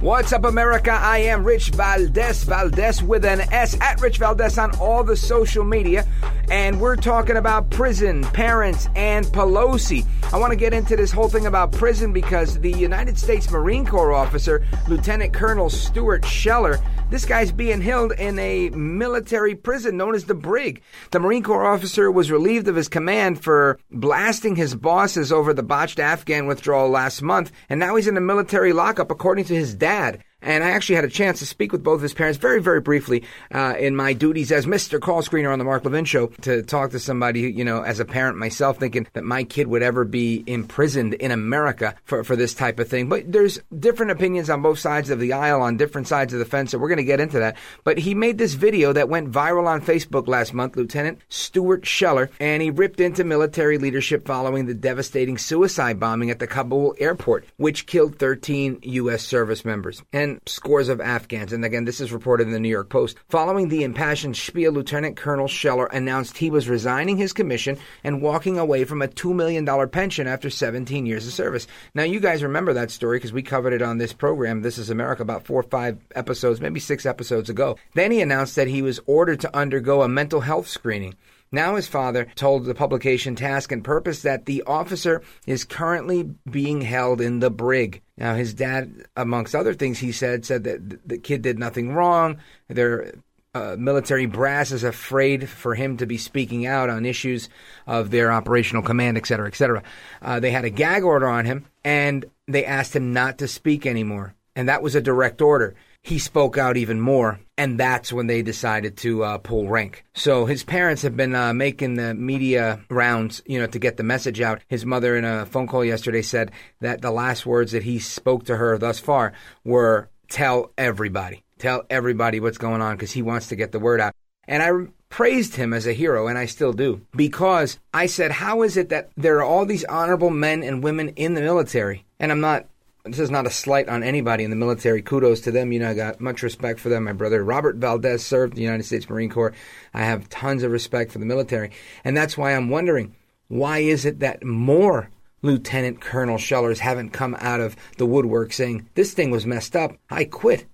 What's up, America? I am Rich Valdez, Valdez with an S, at Rich Valdez on all the social media. And we're talking about prison, parents, and Pelosi. I want to get into this whole thing about prison because the United States Marine Corps officer, Lieutenant Colonel Stuart Scheller, this guy's being held in a military prison known as the Brig. The Marine Corps officer was relieved of his command for blasting his bosses over the botched Afghan withdrawal last month, and now he's in a military lockup, according to his dad. And I actually had a chance to speak with both his parents very, very briefly uh, in my duties as Mr. Call Screener on the Mark Levin Show to talk to somebody, you know, as a parent myself, thinking that my kid would ever be imprisoned in America for, for this type of thing. But there's different opinions on both sides of the aisle, on different sides of the fence, so we're going to get into that. But he made this video that went viral on Facebook last month, Lieutenant Stuart Scheller, and he ripped into military leadership following the devastating suicide bombing at the Kabul airport, which killed 13 U.S. service members. And scores of Afghans. And again, this is reported in the New York Post. Following the impassioned spiel, Lieutenant Colonel Scheller announced he was resigning his commission and walking away from a $2 million pension after 17 years of service. Now, you guys remember that story because we covered it on this program, This is America, about four or five episodes, maybe six episodes ago. Then he announced that he was ordered to undergo a mental health screening. Now his father told the publication Task and Purpose that the officer is currently being held in the brig. Now his dad, amongst other things, he said said that the kid did nothing wrong. Their uh, military brass is afraid for him to be speaking out on issues of their operational command, et cetera, et cetera. Uh, they had a gag order on him, and they asked him not to speak anymore, and that was a direct order he spoke out even more, and that's when they decided to uh, pull rank. So his parents have been uh, making the media rounds, you know, to get the message out. His mother, in a phone call yesterday, said that the last words that he spoke to her thus far were, "Tell everybody, tell everybody what's going on," because he wants to get the word out. And I praised him as a hero, and I still do, because I said, How is it that there are all these honorable men and women in the military? And I'm not this is not a slight on anybody in the military. Kudos to them. You know, I got much respect for them. My brother Robert Valdez served the United States Marine Corps. I have tons of respect for the military. And that's why I'm wondering why is it that more Lieutenant Colonel Schellers haven't come out of the woodwork saying, this thing was messed up. I quit.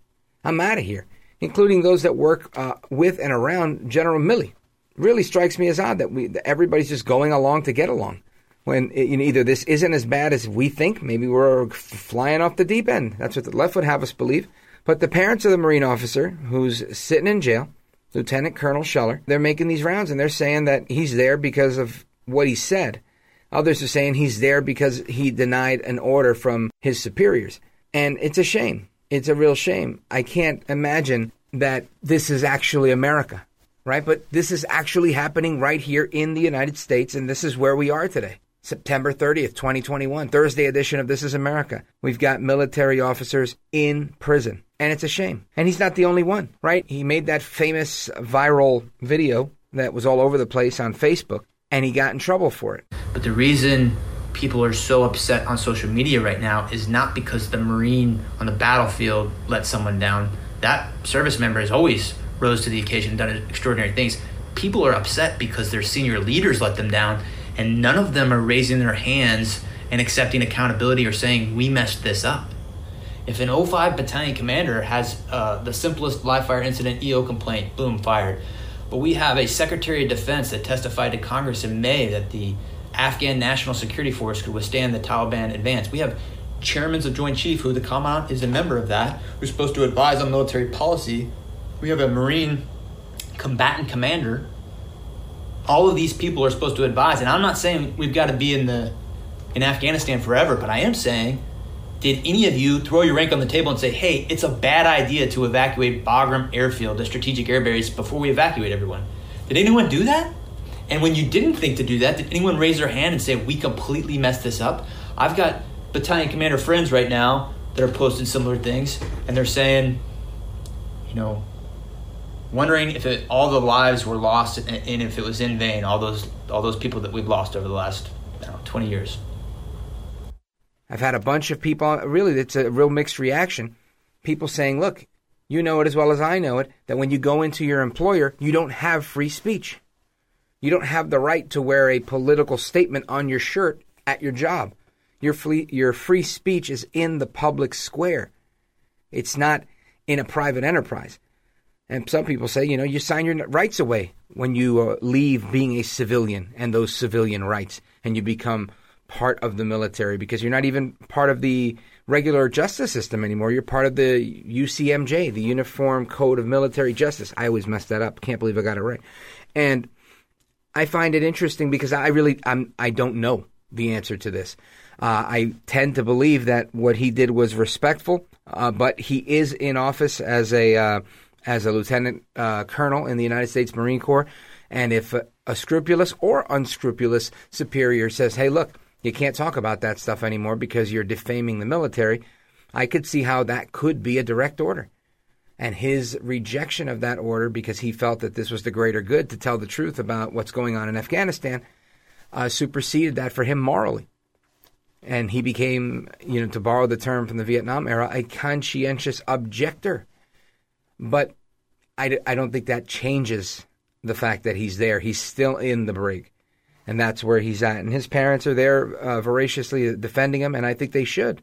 I'm out of here, including those that work uh, with and around General Milley. Really strikes me as odd that we that everybody's just going along to get along when you know, either this isn't as bad as we think, maybe we're flying off the deep end. That's what the left would have us believe. But the parents of the Marine officer who's sitting in jail, Lieutenant Colonel Scheller, they're making these rounds and they're saying that he's there because of what he said. Others are saying he's there because he denied an order from his superiors. And it's a shame. It's a real shame. I can't imagine that this is actually America, right? But this is actually happening right here in the United States, and this is where we are today. September 30th, 2021, Thursday edition of This is America. We've got military officers in prison. And it's a shame. And he's not the only one, right? He made that famous viral video that was all over the place on Facebook, and he got in trouble for it. But the reason people are so upset on social media right now is not because the Marine on the battlefield let someone down. That service member has always rose to the occasion and done extraordinary things. People are upset because their senior leaders let them down and none of them are raising their hands and accepting accountability or saying we messed this up. If an 05 battalion commander has uh, the simplest live fire incident EO complaint, boom, fired. But we have a Secretary of Defense that testified to Congress in May that the Afghan National Security Force could withstand the Taliban advance. We have chairmen of Joint Chief, who the Commandant is a member of that, who's supposed to advise on military policy. We have a Marine combatant commander, all of these people are supposed to advise. And I'm not saying we've got to be in the in Afghanistan forever, but I am saying, did any of you throw your rank on the table and say, hey, it's a bad idea to evacuate Bagram Airfield, the strategic air base, before we evacuate everyone? Did anyone do that? And when you didn't think to do that, did anyone raise their hand and say, we completely messed this up? I've got battalion commander friends right now that are posting similar things, and they're saying, you know, wondering if it, all the lives were lost and, and, if it was in vain, all those all those people that we've lost over the last know, 20 years. I've had a bunch of people, really, it's a real mixed reaction. People saying, look, you know it as well as I know it, that when you go into your employer, you don't have free speech. You don't have the right to wear a political statement on your shirt at your job. Your free, your free speech is in the public square. It's not in a private enterprise. And some people say, you know, you sign your rights away when you uh, leave being a civilian and those civilian rights, and you become part of the military because you're not even part of the regular justice system anymore. You're part of the UCMJ, the Uniform Code of Military Justice. I always mess that up. Can't believe I got it right. And I find it interesting because I really I'm I don't know the answer to this. Uh, I tend to believe that what he did was respectful, uh, but he is in office as a uh, as a lieutenant uh, colonel in the United States Marine Corps. And if a, a scrupulous or unscrupulous superior says, hey, look, you can't talk about that stuff anymore because you're defaming the military, I could see how that could be a direct order. And his rejection of that order because he felt that this was the greater good to tell the truth about what's going on in Afghanistan uh, superseded that for him morally. And he became, you know, to borrow the term from the Vietnam era, a conscientious objector but I, I don't think that changes the fact that he's there. He's still in the brig, and that's where he's at. And his parents are there uh, voraciously defending him, and I think they should.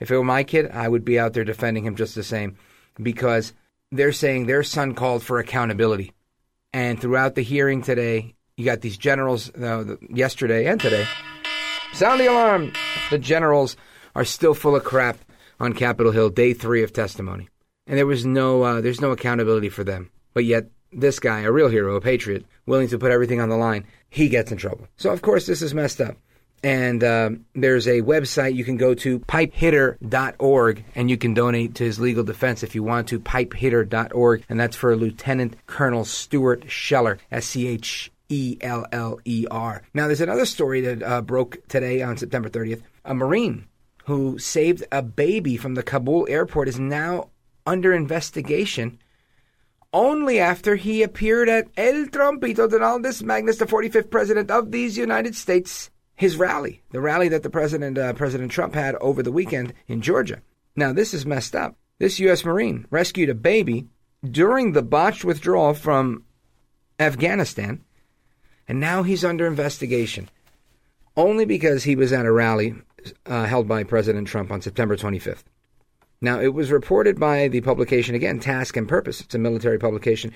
If it were my kid, I would be out there defending him just the same because they're saying their son called for accountability. And throughout the hearing today, you got these generals, uh, yesterday and today. Sound the alarm! The generals are still full of crap on Capitol Hill, day three of testimony and there was no uh, there's no accountability for them. But yet this guy, a real hero, a patriot, willing to put everything on the line, he gets in trouble. So of course this is messed up. And uh, there's a website you can go to, pipehitter.org, and you can donate to his legal defense if you want to, pipehitter.org, and that's for Lieutenant Colonel Stuart Scheller, S C H E L L E R. Now, there's another story that uh, broke today on September 30th. A Marine who saved a baby from the Kabul airport is now under investigation only after he appeared at El Trompito Donaldus Magnus, the 45th President of these United States, his rally, the rally that the President, uh, President Trump had over the weekend in Georgia. Now, this is messed up. This U.S. Marine rescued a baby during the botched withdrawal from Afghanistan, and now he's under investigation only because he was at a rally uh, held by President Trump on September 25th. Now, it was reported by the publication, again, Task and Purpose, it's a military publication,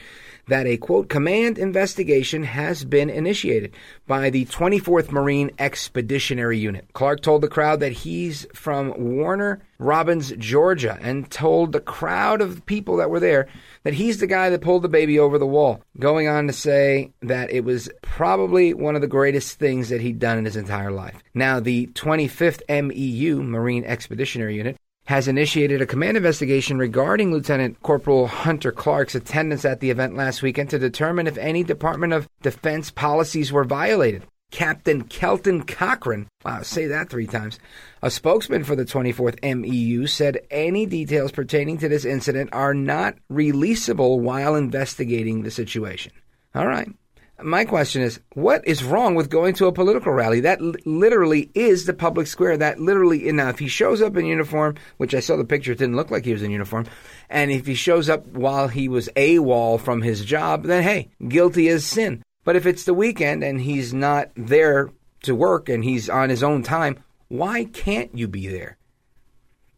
that a quote, command investigation has been initiated by the 24th Marine Expeditionary Unit. Clark told the crowd that he's from Warner Robins, Georgia, and told the crowd of people that were there that he's the guy that pulled the baby over the wall, going on to say that it was probably one of the greatest things that he'd done in his entire life. Now, the 25th MEU, Marine Expeditionary Unit, has initiated a command investigation regarding Lieutenant Corporal Hunter Clark's attendance at the event last weekend to determine if any Department of Defense policies were violated. Captain Kelton Cochran, wow, say that three times, a spokesman for the 24th MEU, said any details pertaining to this incident are not releasable while investigating the situation. All right. My question is, what is wrong with going to a political rally? That l- literally is the public square. That literally, now if he shows up in uniform, which I saw the picture, it didn't look like he was in uniform, and if he shows up while he was AWOL from his job, then hey, guilty as sin. But if it's the weekend and he's not there to work and he's on his own time, why can't you be there?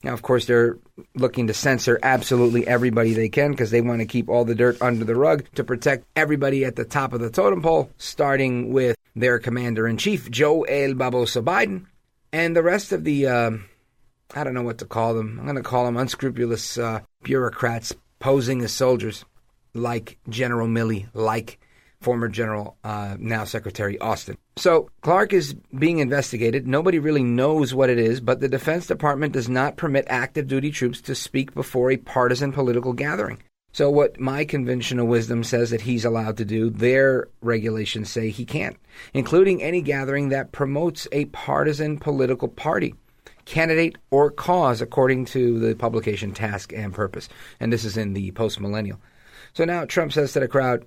Now, of course, they're looking to censor absolutely everybody they can because they want to keep all the dirt under the rug to protect everybody at the top of the totem pole, starting with their commander in chief, Joe El Babosa Biden, and the rest of the, uh, I don't know what to call them. I'm going to call them unscrupulous uh, bureaucrats posing as soldiers. like General Milley, like former General, uh, now Secretary Austin. So Clark is being investigated. Nobody really knows what it is, but the Defense Department does not permit active duty troops to speak before a partisan political gathering. So, what my conventional wisdom says that he's allowed to do, their regulations say he can't, including any gathering that promotes a partisan political party, candidate, or cause, according to the publication Task and Purpose. And this is in the post millennial. So now Trump says to the crowd,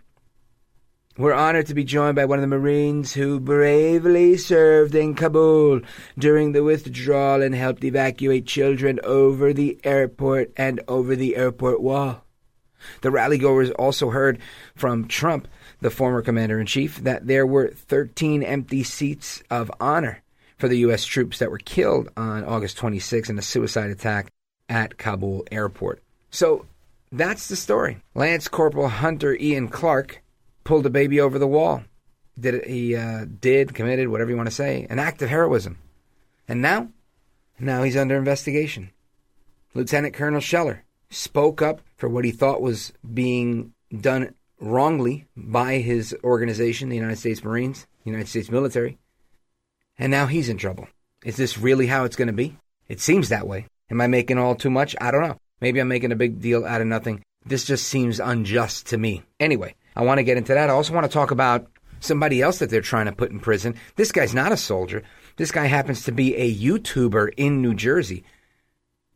we're honored to be joined by one of the Marines who bravely served in Kabul during the withdrawal and helped evacuate children over the airport and over the airport wall. The rallygoers also heard from Trump, the former commander in chief, that there were 13 empty seats of honor for the U.S. troops that were killed on August 26 in a suicide attack at Kabul airport. So that's the story. Lance Corporal Hunter Ian Clark pulled a baby over the wall. Did it, he uh, did committed whatever you want to say an act of heroism, and now, now he's under investigation. Lieutenant Colonel Scheller spoke up for what he thought was being done wrongly by his organization, the United States Marines, United States military, and now he's in trouble. Is this really how it's going to be? It seems that way. Am I making all too much? I don't know. Maybe I'm making a big deal out of nothing. This just seems unjust to me. Anyway, I want to get into that. I also want to talk about somebody else that they're trying to put in prison. This guy's not a soldier. This guy happens to be a YouTuber in New Jersey.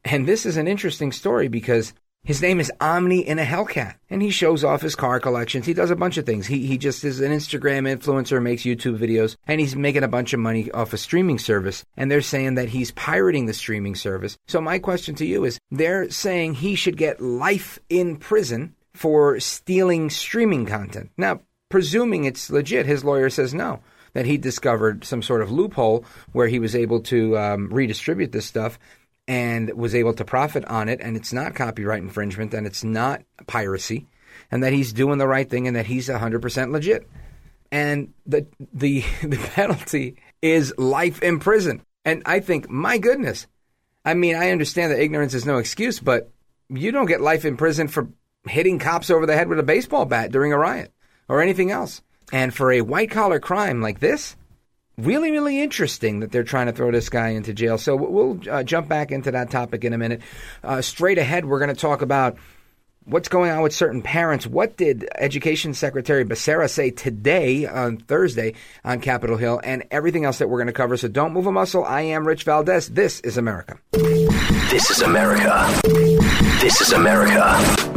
And this is an interesting story because his name is Omi in a Hellcat, and he shows off his car collections. He does a bunch of things. He he just is an Instagram influencer, makes YouTube videos, and he's making a bunch of money off a streaming service. And they're saying that he's pirating the streaming service. So my question to you is: They're saying he should get life in prison for stealing streaming content. Now, presuming it's legit, his lawyer says no, that he discovered some sort of loophole where he was able to um, redistribute this stuff and was able to profit on it, and it's not copyright infringement and it's not piracy, and that he's doing the right thing and that he's 100% legit. And the, the, the penalty is life in prison. And I think, my goodness, I mean, I understand that ignorance is no excuse, but you don't get life in prison for hitting cops over the head with a baseball bat during a riot or anything else. And for a white collar crime like this, really, really interesting that they're trying to throw this guy into jail. So we'll uh, jump back into that topic in a minute. Uh, straight ahead, we're going to talk about what's going on with certain parents. What did Education Secretary Becerra say today on Thursday on Capitol Hill and everything else that we're going to cover. So don't move a muscle. I am Rich Valdez. This is America. This is America. This is America.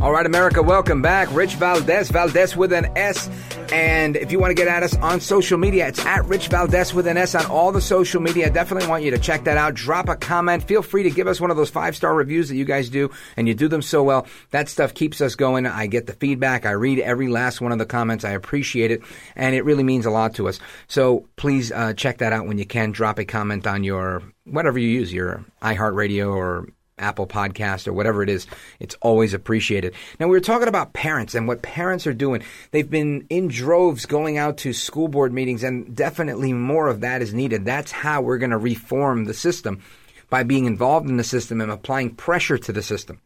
All right, America, welcome back. Rich Valdez, Valdez with an S. And if you want to get at us on social media, it's at Rich Valdez with an S on all the social media. Definitely want you to check that out. Drop a comment. Feel free to give us one of those five star reviews that you guys do, and you do them so well. That stuff keeps us going. I get the feedback. I read every last one of the comments. I appreciate it, and it really means a lot to us. So please uh, check that out when you can. Drop a comment on your whatever you use, your iHeartRadio or Apple Podcast or whatever it is. It's always appreciated. Now, we were talking about parents and what parents are doing. They've been in droves going out to school board meetings, and definitely more of that is needed. That's how we're going to reform the system by being involved in the system and applying pressure to the system.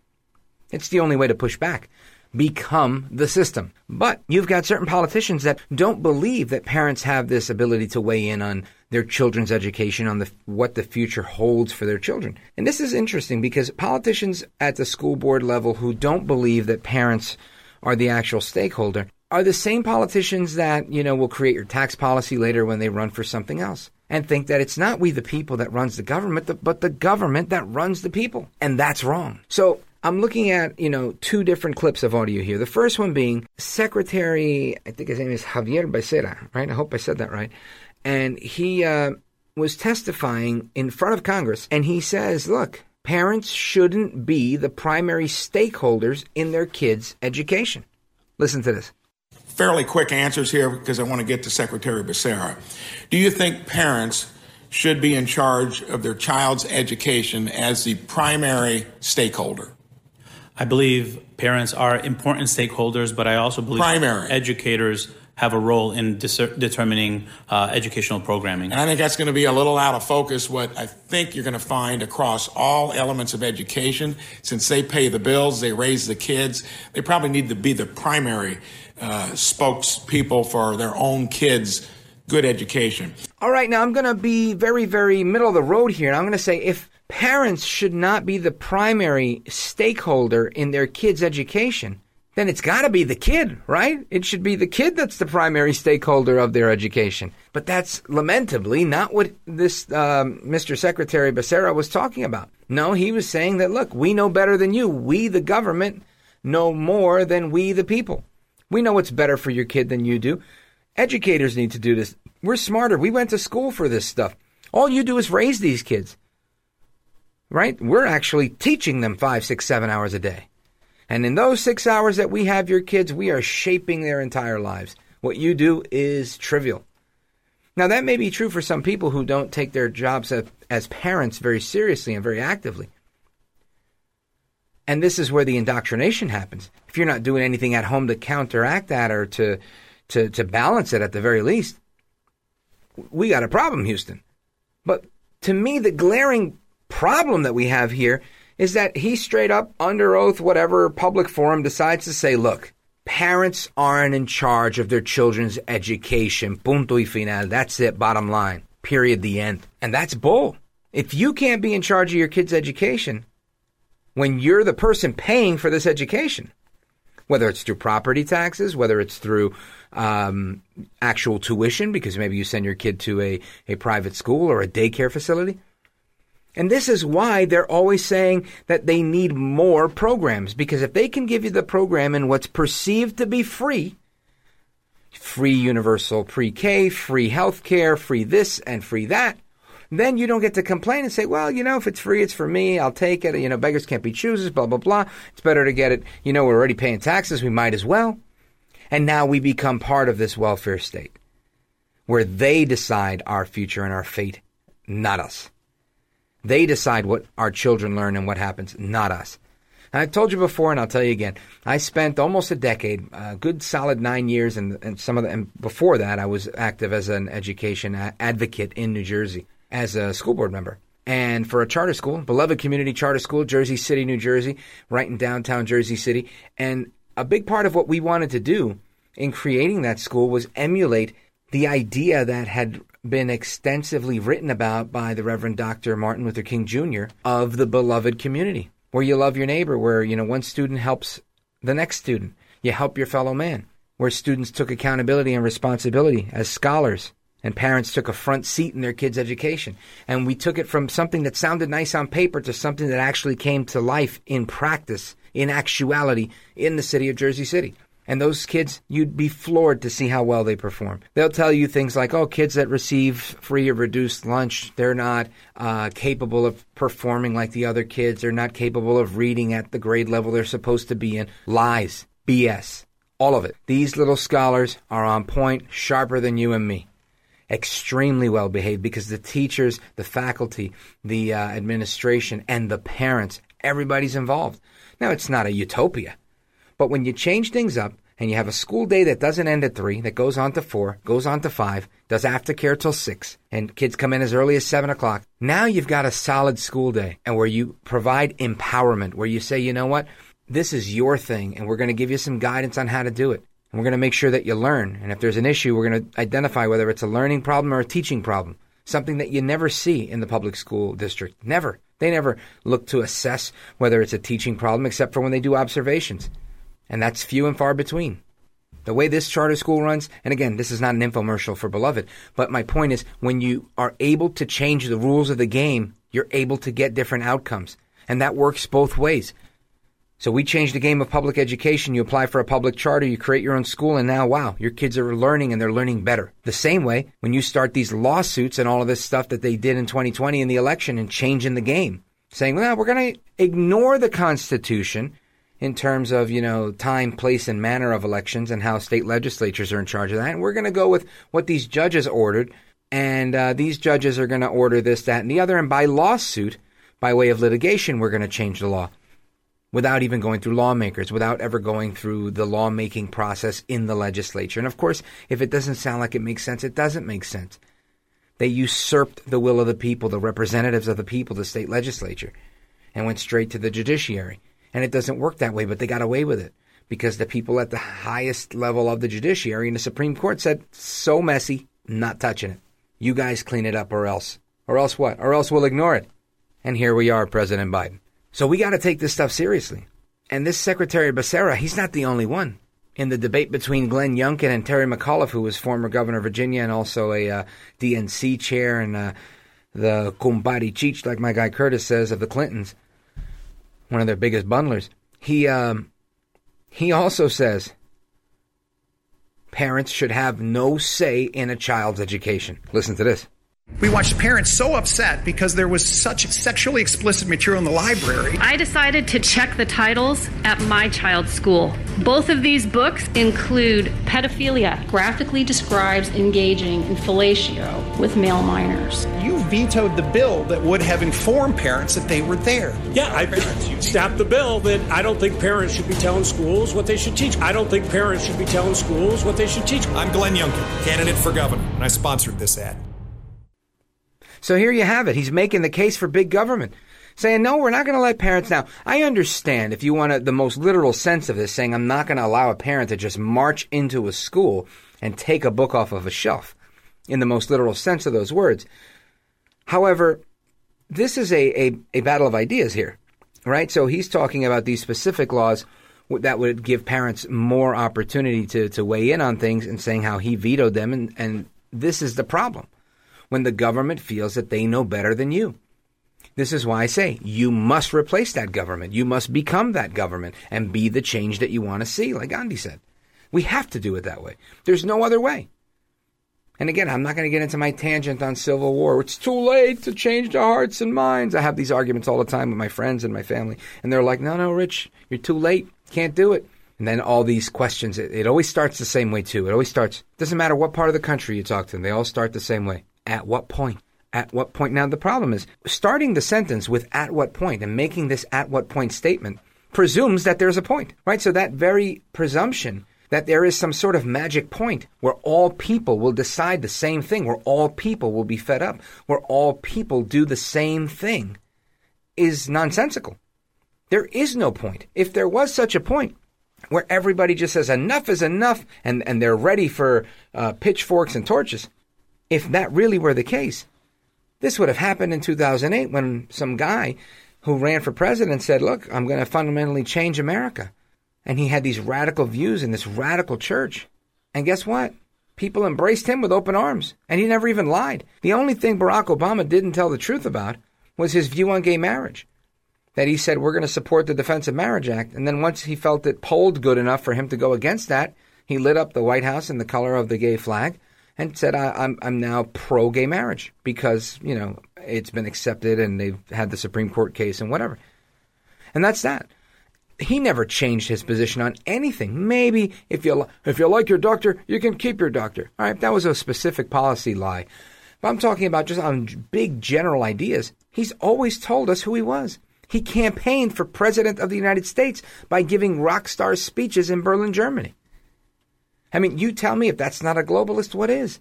It's the only way to push back. Become the system. But you've got certain politicians that don't believe that parents have this ability to weigh in on their children's education, on the, what the future holds for their children. And this is interesting because politicians at the school board level who don't believe that parents are the actual stakeholder are the same politicians that, you know, will create your tax policy later when they run for something else and think that it's not we the people that runs the government, but the government that runs the people. And that's wrong. So I'm looking at, you know, two different clips of audio here. The first one being Secretary, I think his name is Xavier Becerra, right? I hope I said that right. And he uh, was testifying in front of Congress, and he says, look, parents shouldn't be the primary stakeholders in their kids' education. Listen to this. Fairly quick answers here because I want to get to Secretary Becerra. Do you think parents should be in charge of their child's education as the primary stakeholder? I believe parents are important stakeholders, but I also believe Primary. educators have a role in dis- determining uh, educational programming. And I think that's going to be a little out of focus. What I think you're going to find across all elements of education, since they pay the bills, they raise the kids, they probably need to be the primary uh, spokespeople for their own kids' good education. All right, now I'm going to be very, very middle of the road here. And I'm going to say if parents should not be the primary stakeholder in their kids' education, then it's got to be the kid, right? It should be the kid that's the primary stakeholder of their education. But that's lamentably not what this um, Mr. Secretary Becerra was talking about. No, he was saying that, look, we know better than you. We, the government, know more than we, the people. We know what's better for your kid than you do. Educators need to do this. We're smarter. We went to school for this stuff. All you do is raise these kids right? We're actually teaching them five, six, seven hours a day. And in those six hours that we have your kids, we are shaping their entire lives. What you do is trivial. Now, that may be true for some people who don't take their jobs as, parents very seriously and very actively. And this is where the indoctrination happens. If you're not doing anything at home to counteract that or to, to, to balance it at the very least, we got a problem, Houston. But to me, the glaring problem that we have here is that he straight up, under oath, whatever public forum, decides to say, look, parents aren't in charge of their children's education. Punto y final. That's it, bottom line. Period, the end. And that's bull. If you can't be in charge of your kid's education when you're the person paying for this education, whether it's through property taxes, whether it's through um, actual tuition, because maybe you send your kid to a, a private school or a daycare facility, and this is why they're always saying that they need more programs, because if they can give you the program in what's perceived to be free, free universal pre K, free health care, free this and free that, then you don't get to complain and say, well, you know, if it's free, it's for me. I'll take it. You know, beggars can't be choosers, blah, blah, blah. It's better to get it. You know, we're already paying taxes. We might as well. And now we become part of this welfare state where they decide our future and our fate, not us. They decide what our children learn and what happens, not us. And I've told you before, and I'll tell you again. I spent almost a decade, a good solid nine years, and, and some of the, and before that, I was active as an education advocate in New Jersey as a school board member. And for a charter school, beloved community charter school, Jersey City, New Jersey, right in downtown Jersey City. And a big part of what we wanted to do in creating that school was emulate the idea that had been extensively written about by the Reverend Dr. Martin Luther King Jr. of the beloved community, where you love your neighbor, where you know one student helps the next student, you help your fellow man, where students took accountability and responsibility as scholars, and parents took a front seat in their kids' education. And we took it from something that sounded nice on paper to something that actually came to life in practice, in actuality, in the city of Jersey City. And those kids, you'd be floored to see how well they perform. They'll tell you things like, oh, kids that receive free or reduced lunch, they're not uh, capable of performing like the other kids. They're not capable of reading at the grade level they're supposed to be in. Lies, BS, all of it. These little scholars are on point, sharper than you and me. Extremely well behaved because the teachers, the faculty, the uh, administration, and the parents, everybody's involved. Now, it's not a utopia but when you change things up and you have a school day that doesn't end at 3, that goes on to 4, goes on to 5, does aftercare till 6, and kids come in as early as 7 o'clock, now you've got a solid school day and where you provide empowerment, where you say, you know what, this is your thing and we're going to give you some guidance on how to do it. And we're going to make sure that you learn. And if there's an issue, we're going to identify whether it's a learning problem or a teaching problem. something that you never see in the public school district. Never. They never look to assess whether it's a teaching problem except for when they do observations. And that's few and far between. The way this charter school runs, and again, this is not an infomercial for Beloved, but my point is when you are able to change the rules of the game, you're able to get different outcomes. And that works both ways. So we changed the game of public education. You apply for a public charter, you create your own school, and now, wow, your kids are learning and they're learning better. The same way, when you start these lawsuits and all of this stuff that they did in 2020 in the election and changing the game, saying, well, we're going to ignore the Constitution in terms of, you know, time, place, and manner of elections and how state legislatures are in charge of that. And we're going to go with what these judges ordered. And uh, these judges are going to order this, that, and the other. And by lawsuit, by way of litigation, we're going to change the law without even going through lawmakers, without ever going through the lawmaking process in the legislature. And of course, if it doesn't sound like it makes sense, it doesn't make sense. They usurped the will of the people, the representatives of the people, the state legislature, and went straight to the judiciary. And it doesn't work that way, but they got away with it because the people at the highest level of the judiciary and the Supreme Court said, so messy, not touching it. You guys clean it up or else. Or else what? Or else we'll ignore it. And here we are, President Biden. So we got to take this stuff seriously. And this Secretary Becerra, he's not the only one. In the debate between Glenn Youngkin and Terry McAuliffe, who was former governor of Virginia and also a uh, DNC chair and uh, the kumbari cheech, like my guy Curtis says, of the Clintons, one of their biggest bundlers, he, um, he also says parents should have no say in a child's education. Listen to this. We watched parents so upset because there was such sexually explicit material in the library. I decided to check the titles at my child's school. Both of these books include pedophilia, graphically describes engaging in fellatio with male minors. You vetoed the bill that would have informed parents that they were there. Yeah, I stopped the bill that I don't think parents should be telling schools what they should teach. I don't think parents should be telling schools what they should teach. I'm Glenn Youngkin, candidate for governor, and I sponsored this ad. So here you have it. He's making the case for big government, saying, no, we're not going to let parents now. I understand if you want the most literal sense of this, saying, I'm not going to allow a parent to just march into a school and take a book off of a shelf, in the most literal sense of those words. However, this is a, a, a battle of ideas here, right? So he's talking about these specific laws that would give parents more opportunity to, to weigh in on things and saying how he vetoed them. And, and this is the problem when the government feels that they know better than you. This is why I say you must replace that government. You must become that government and be the change that you want to see, like Gandhi said. We have to do it that way. There's no other way. And again, I'm not going to get into my tangent on Civil War. It's too late to change the hearts and minds. I have these arguments all the time with my friends and my family. And they're like, no, no, Rich, you're too late. Can't do it. And then all these questions, it, it always starts the same way, too. It always starts, doesn't matter what part of the country you talk to them, they all start the same way. At what point? At what point? Now, the problem is starting the sentence with at what point and making this at what point statement presumes that there's a point, right? So that very presumption that there is some sort of magic point where all people will decide the same thing, where all people will be fed up, where all people do the same thing is nonsensical. There is no point. If there was such a point where everybody just says enough is enough and, and they're ready for uh, pitchforks and torches, if that really were the case, this would have happened in 2008 when some guy who ran for president said, Look, I'm going to fundamentally change America. And he had these radical views in this radical church. And guess what? People embraced him with open arms. And he never even lied. The only thing Barack Obama didn't tell the truth about was his view on gay marriage. That he said, We're going to support the Defense of Marriage Act. And then once he felt it polled good enough for him to go against that, he lit up the White House in the color of the gay flag and said, I, am I'm, I'm now pro gay marriage because, you know, it's been accepted and they've had the Supreme Court case and whatever. And that's that. He never changed his position on anything. Maybe if you if you like your doctor, you can keep your doctor. All right, that was a specific policy lie. But I'm talking about just on big general ideas. He's always told us who he was. He campaigned for president of the United States by giving rock star speeches in Berlin, Germany. I mean, you tell me if that's not a globalist, what is?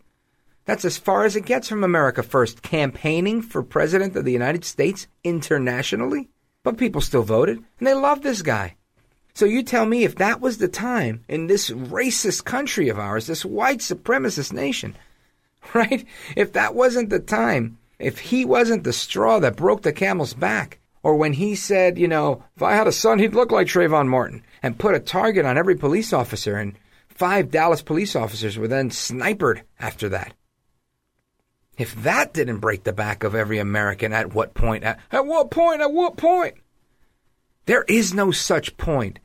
That's as far as it gets from America First, campaigning for President of the United States internationally. But people still voted, and they love this guy. So you tell me if that was the time in this racist country of ours, this white supremacist nation, right? If that wasn't the time, if he wasn't the straw that broke the camel's back, or when he said, you know, if I had a son, he'd look like Trayvon Martin, and put a target on every police officer, and five Dallas police officers were then sniped after that. If that didn't break the back of every American, at what point? At, at what point? At what point? There is no such point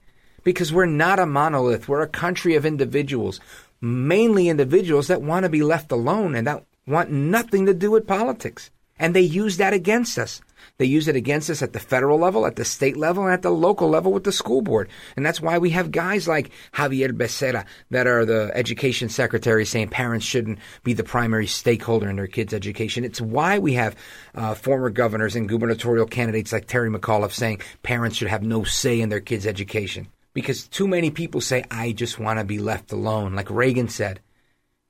because we're not a monolith. We're a country of individuals, mainly individuals that want to be left alone and that want nothing to do with politics. And they use that against us. They use it against us at the federal level, at the state level, and at the local level with the school board. And that's why we have guys like Xavier Becerra that are the education secretary saying parents shouldn't be the primary stakeholder in their kids' education. It's why we have uh, former governors and gubernatorial candidates like Terry McAuliffe saying parents should have no say in their kids' education. Because too many people say, I just want to be left alone. Like Reagan said,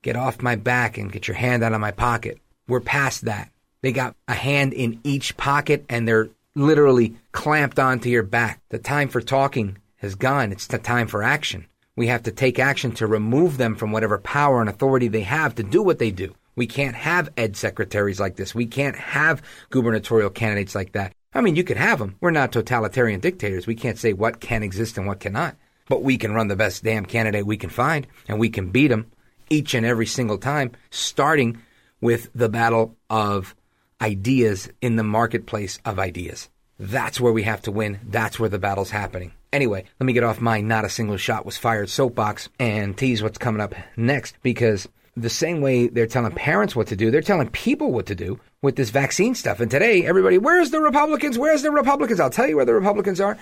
get off my back and get your hand out of my pocket. We're past that. They got a hand in each pocket and they're literally clamped onto your back. The time for talking has gone. It's the time for action. We have to take action to remove them from whatever power and authority they have to do what they do. We can't have ed secretaries like this. We can't have gubernatorial candidates like that. I mean, you could have them. We're not totalitarian dictators. We can't say what can exist and what cannot. But we can run the best damn candidate we can find, and we can beat them each and every single time, starting with the battle of ideas in the marketplace of ideas. That's where we have to win. That's where the battle's happening. Anyway, let me get off my not a single shot was fired soapbox and tease what's coming up next because the same way they're telling parents what to do, they're telling people what to do with this vaccine stuff. And today, everybody, where's the Republicans? Where's the Republicans? I'll tell you where the Republicans are.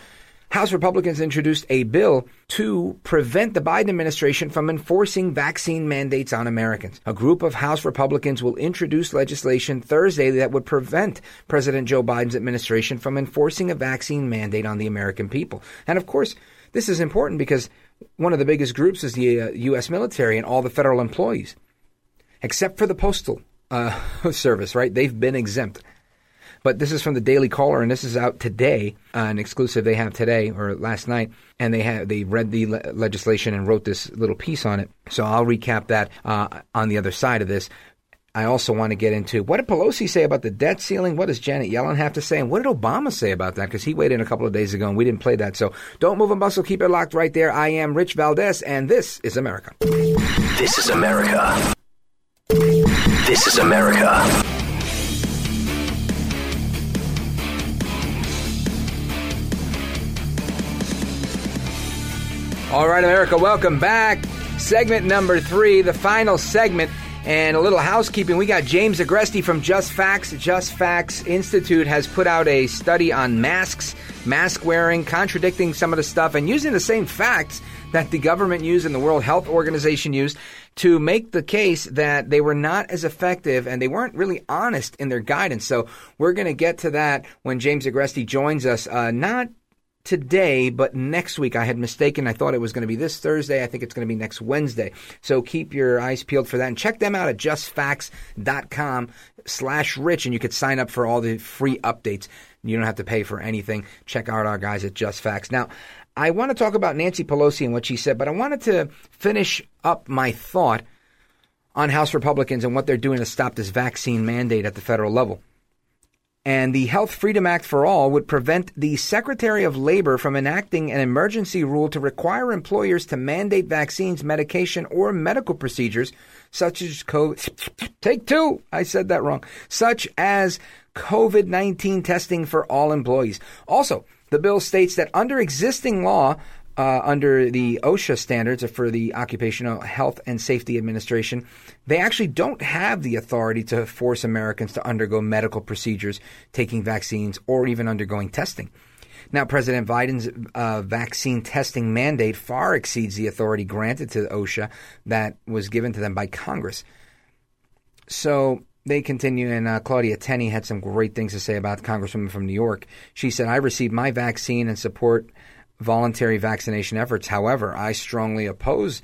House Republicans introduced a bill to prevent the Biden administration from enforcing vaccine mandates on Americans. A group of House Republicans will introduce legislation Thursday that would prevent President Joe Biden's administration from enforcing a vaccine mandate on the American people. And of course, this is important because one of the biggest groups is the uh, U.S. military and all the federal employees, except for the Postal uh, Service, right? They've been exempt. But this is from the Daily Caller, and this is out today, uh, an exclusive they have today or last night, and they have they read the le- legislation and wrote this little piece on it. So I'll recap that uh, on the other side of this. I also want to get into what did Pelosi say about the debt ceiling? What does Janet Yellen have to say? And what did Obama say about that? Because he weighed in a couple of days ago and we didn't play that. So don't move a muscle. Keep it locked right there. I am Rich Valdez and this is America. This is America. This is America. All right, America, welcome back. Segment number three, the final segment. And a little housekeeping. We got James Agresti from Just Facts. Just Facts Institute has put out a study on masks, mask wearing, contradicting some of the stuff, and using the same facts that the government used and the World Health Organization used to make the case that they were not as effective and they weren't really honest in their guidance. So we're going to get to that when James Agresti joins us. Uh, not today, but next week. I had mistaken. I thought it was going to be this Thursday. I think it's going to be next Wednesday. So keep your eyes peeled for that and check them out at justfacts.com slash rich and you could sign up for all the free updates. You don't have to pay for anything. Check out our guys at Just Facts. Now, I want to talk about Nancy Pelosi and what she said, but I wanted to finish up my thought on House Republicans and what they're doing to stop this vaccine mandate at the federal level. And the Health Freedom Act for All would prevent the Secretary of Labor from enacting an emergency rule to require employers to mandate vaccines, medication, or medical procedures such as COVID. Take two. I said that wrong. Such as COVID 19 testing for all employees. Also, the bill states that under existing law, uh, under the OSHA standards for the Occupational Health and Safety Administration, they actually don't have the authority to force Americans to undergo medical procedures, taking vaccines, or even undergoing testing. Now, President Biden's uh, vaccine testing mandate far exceeds the authority granted to OSHA that was given to them by Congress. So they continue, and uh, Claudia Tenney had some great things to say about the Congresswoman from New York. She said, I received my vaccine and support voluntary vaccination efforts. However, I strongly oppose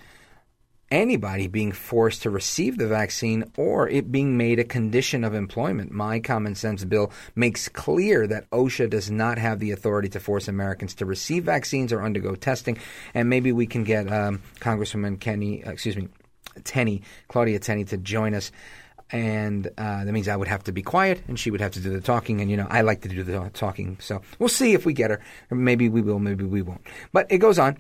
anybody being forced to receive the vaccine or it being made a condition of employment. My common sense bill makes clear that OSHA does not have the authority to force Americans to receive vaccines or undergo testing. And maybe we can get um, Congresswoman Kenny, uh, excuse me, Tenney, Claudia Tenney, to join us and uh, that means I would have to be quiet, and she would have to do the talking. And you know, I like to do the talking, so we'll see if we get her. Maybe we will, maybe we won't. But it goes on,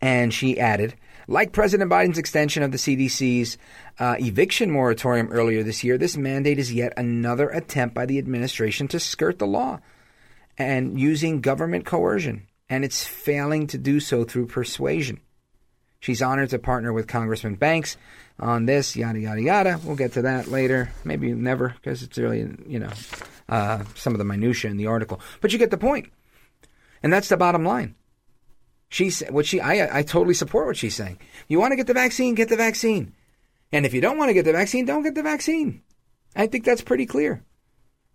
and she added, like President Biden's extension of the CDC's uh, eviction moratorium earlier this year, this mandate is yet another attempt by the administration to skirt the law and using government coercion, and it's failing to do so through persuasion. She's honored to partner with Congressman Banks on this, yada, yada, yada. We'll get to that later. Maybe never, because it's really, you know, uh, some of the minutiae in the article. But you get the point. And that's the bottom line. She's what she. I I totally support what she's saying. You want to get the vaccine, get the vaccine, and if you don't want to get the vaccine, don't get the vaccine. I think that's pretty clear.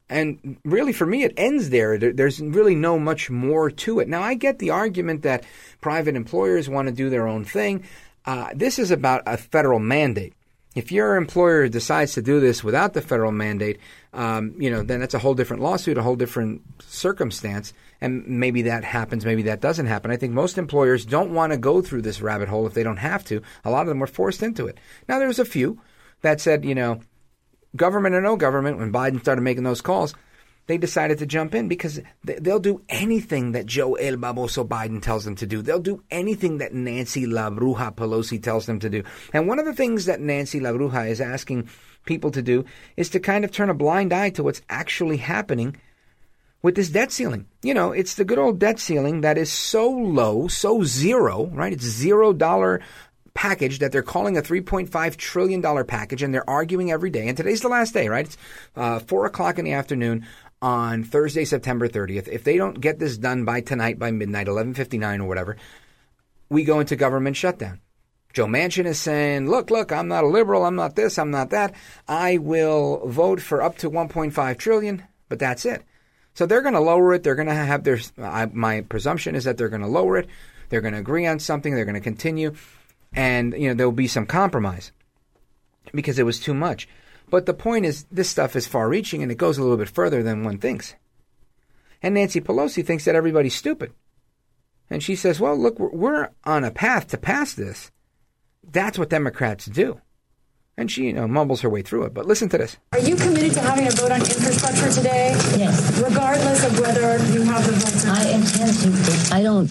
And really, for me, it ends there. There's really no much more to it. Now, I get the argument that private employers want to do their own thing. Uh, this is about a federal mandate. If your employer decides to do this without the federal mandate, um, you know, then that's a whole different lawsuit, a whole different circumstance, and maybe that happens, maybe that doesn't happen. I think most employers don't want to go through this rabbit hole if they don't have to. A lot of them were forced into it. Now, there's a few that said, you know, government or no government, when Biden started making those calls, they decided to jump in because they'll do anything that Joe El Baboso Biden tells them to do. They'll do anything that Nancy La Bruja Pelosi tells them to do. And one of the things that Nancy La Bruja is asking people to do is to kind of turn a blind eye to what's actually happening with this debt ceiling. You know, it's the good old debt ceiling that is so low, so zero, right? It's zero dollar package that they're calling a $3.5 trillion package, and they're arguing every day. And today's the last day, right? It's uh, 4 o'clock in the afternoon on Thursday, September 30th. If they don't get this done by tonight, by midnight, 11.59 or whatever, we go into government shutdown. Joe Manchin is saying, look, look, I'm not a liberal, I'm not this, I'm not that. I will vote for up to 1.5 trillion, but that's it. So they're going to lower it. They're going to have their. I, my presumption is that they're going to lower it. They're going to agree on something. They're going to continue and you know there will be some compromise because it was too much. But the point is, this stuff is far-reaching and it goes a little bit further than one thinks. And Nancy Pelosi thinks that everybody's stupid, and she says, "Well, look, we're on a path to pass this. That's what Democrats do." And she, you know, mumbles her way through it. But listen to this. Are you committed to having a vote on infrastructure today? Yes. Regardless of whether you have the votes. I intend to. I don't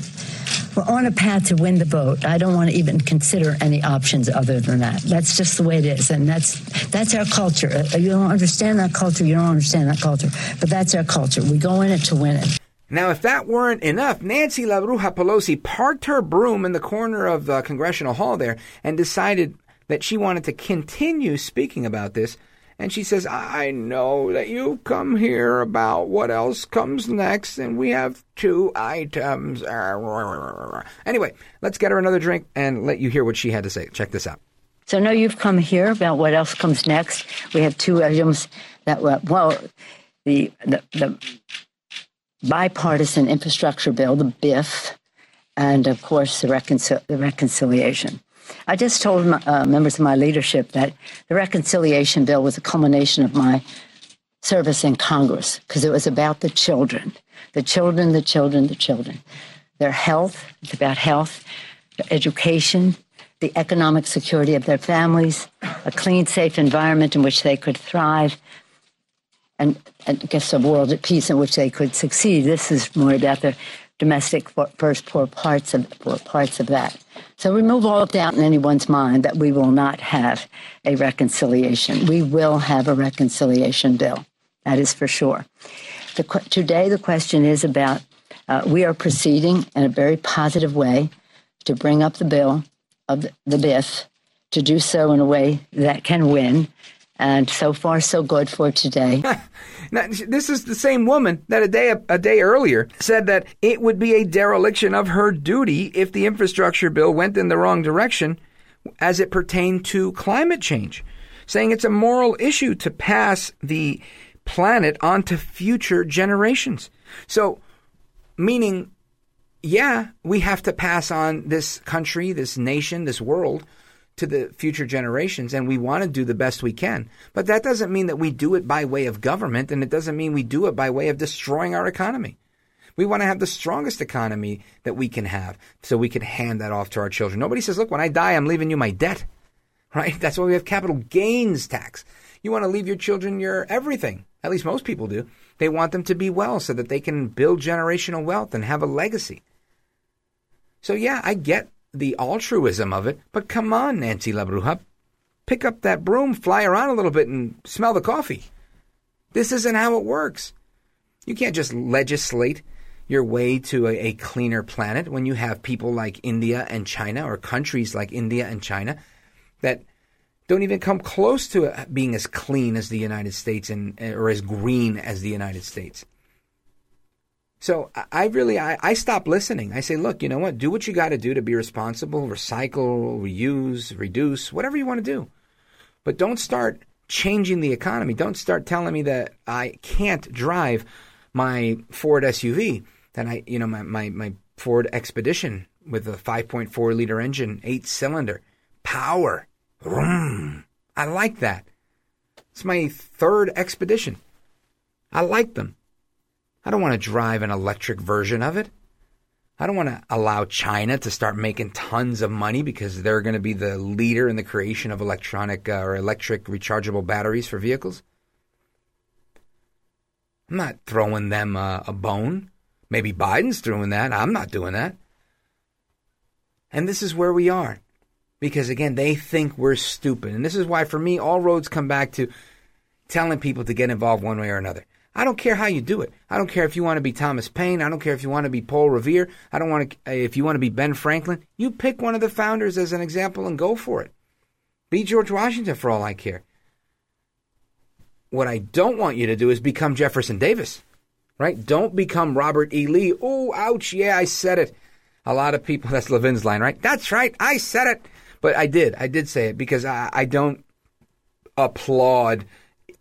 we're on a path to win the vote. I don't want to even consider any options other than that. That's just the way it is, and that's that's our culture. Uh, you don't understand that culture. You don't understand that culture, but that's our culture. We go in it to win it. Now, if that weren't enough, Nancy La Bruja Pelosi parked her broom in the corner of the congressional hall there and decided that she wanted to continue speaking about this and she says, I know that you come here about what else comes next, and we have two items. Anyway, let's get her another drink and let you hear what she had to say. Check this out. So now you've come here about what else comes next. We have two items that were, well, the, the, the bipartisan infrastructure bill, the BIF, and of course the, reconcil- the reconciliation. I just told uh, members of my leadership that the reconciliation bill was a culmination of my service in Congress because it was about the children, the children, the children, the children, their health. It's about health, their education, the economic security of their families, a clean, safe environment in which they could thrive, and, and I guess a world at peace in which they could succeed. This is more about the domestic first poor parts of poor parts of that. So remove all doubt in anyone's mind that we will not have a reconciliation. We will have a reconciliation bill. That is for sure. The, today, the question is about uh, we are proceeding in a very positive way to bring up the bill of the, the BIF, to do so in a way that can win and so far, so good for today. now, this is the same woman that a day a day earlier said that it would be a dereliction of her duty if the infrastructure bill went in the wrong direction as it pertained to climate change, saying it's a moral issue to pass the planet on to future generations. So, meaning, yeah, we have to pass on this country, this nation, this world to the future generations and we want to do the best we can. But that doesn't mean that we do it by way of government and it doesn't mean we do it by way of destroying our economy. We want to have the strongest economy that we can have so we can hand that off to our children. Nobody says, look, when I die, I'm leaving you my debt, right? That's why we have capital gains tax. You want to leave your children your everything. At least most people do. They want them to be well so that they can build generational wealth and have a legacy. So, yeah, I get the altruism of it, but come on, Nancy LaBruja. Pick up that broom, fly around a little bit, and smell the coffee. This isn't how it works. You can't just legislate your way to a, a, cleaner planet when you have people like India and China, or countries like India and China, that don't even come close to being as clean as the United States and or as green as the United States. So I really I, I stop listening. I say, look, you know what? Do what you got to do to be responsible, recycle, reuse, reduce, whatever you want to do. But don't start changing the economy. Don't start telling me that I can't drive my Ford SUV. That I, you know, my my, my Ford Expedition with a 5.4 liter engine, eight cylinder, power. Vroom. I like that. It's my third Expedition. I like them. I don't want to drive an electric version of it. I don't want to allow China to start making tons of money because they're going to be the leader in the creation of electronic uh, or electric rechargeable batteries for vehicles. I'm not throwing them uh, a bone. Maybe Biden's doing that. I'm not doing that. And this is where we are. Because again, they think we're stupid. And this is why, for me, all roads come back to telling people to get involved one way or another. I don't care how you do it. I don't care if you want to be Thomas Paine. I don't care if you want to be Paul Revere. I don't want to, if you want to be Ben Franklin. You pick one of the founders as an example and go for it. Be George Washington for all I care. What I don't want you to do is become Jefferson Davis, right? Don't become Robert E. Lee. Oh, ouch. Yeah, I said it. A lot of people, that's Levin's line, right? That's right. I said it. But I did. I did say it because I, I don't applaud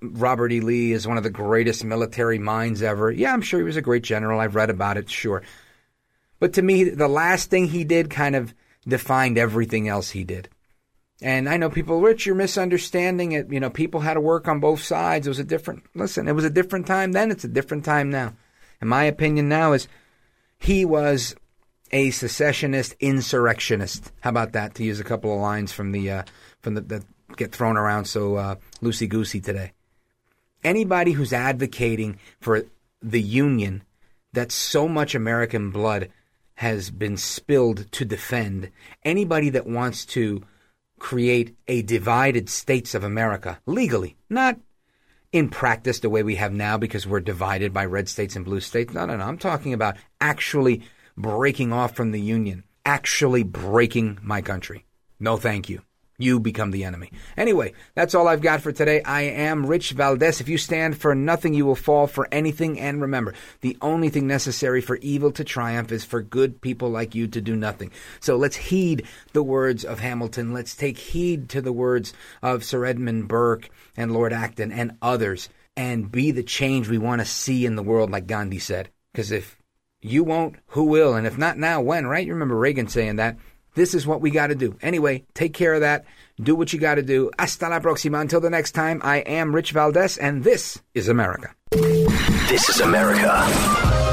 Robert E. Lee is one of the greatest military minds ever. Yeah, I'm sure he was a great general. I've read about it, sure. But to me, the last thing he did kind of defined everything else he did. And I know people, Rich, you're misunderstanding it. You know, people had to work on both sides. It was a different, listen, it was a different time then. It's a different time now. And my opinion now is he was a secessionist insurrectionist. How about that? To use a couple of lines from the, uh, from the, that get thrown around so uh, loosey goosey today anybody who's advocating for the union that so much American blood has been spilled to defend, anybody that wants to create a divided states of America legally, not in practice the way we have now because we're divided by red states and blue states. No, no, no. I'm talking about actually breaking off from the union, actually breaking my country. No, thank you you become the enemy. Anyway, that's all I've got for today. I am Rich Valdez. If you stand for nothing, you will fall for anything. And remember, the only thing necessary for evil to triumph is for good people like you to do nothing. So let's heed the words of Hamilton. Let's take heed to the words of Sir Edmund Burke and Lord Acton and others and be the change we want to see in the world, like Gandhi said. Because if you won't, who will? And if not now, when, right? You remember Reagan saying that. This is what we got to do. Anyway, take care of that. Do what you got to do. Hasta la próxima. Until the next time, I am Rich Valdez, and this is America. This is America.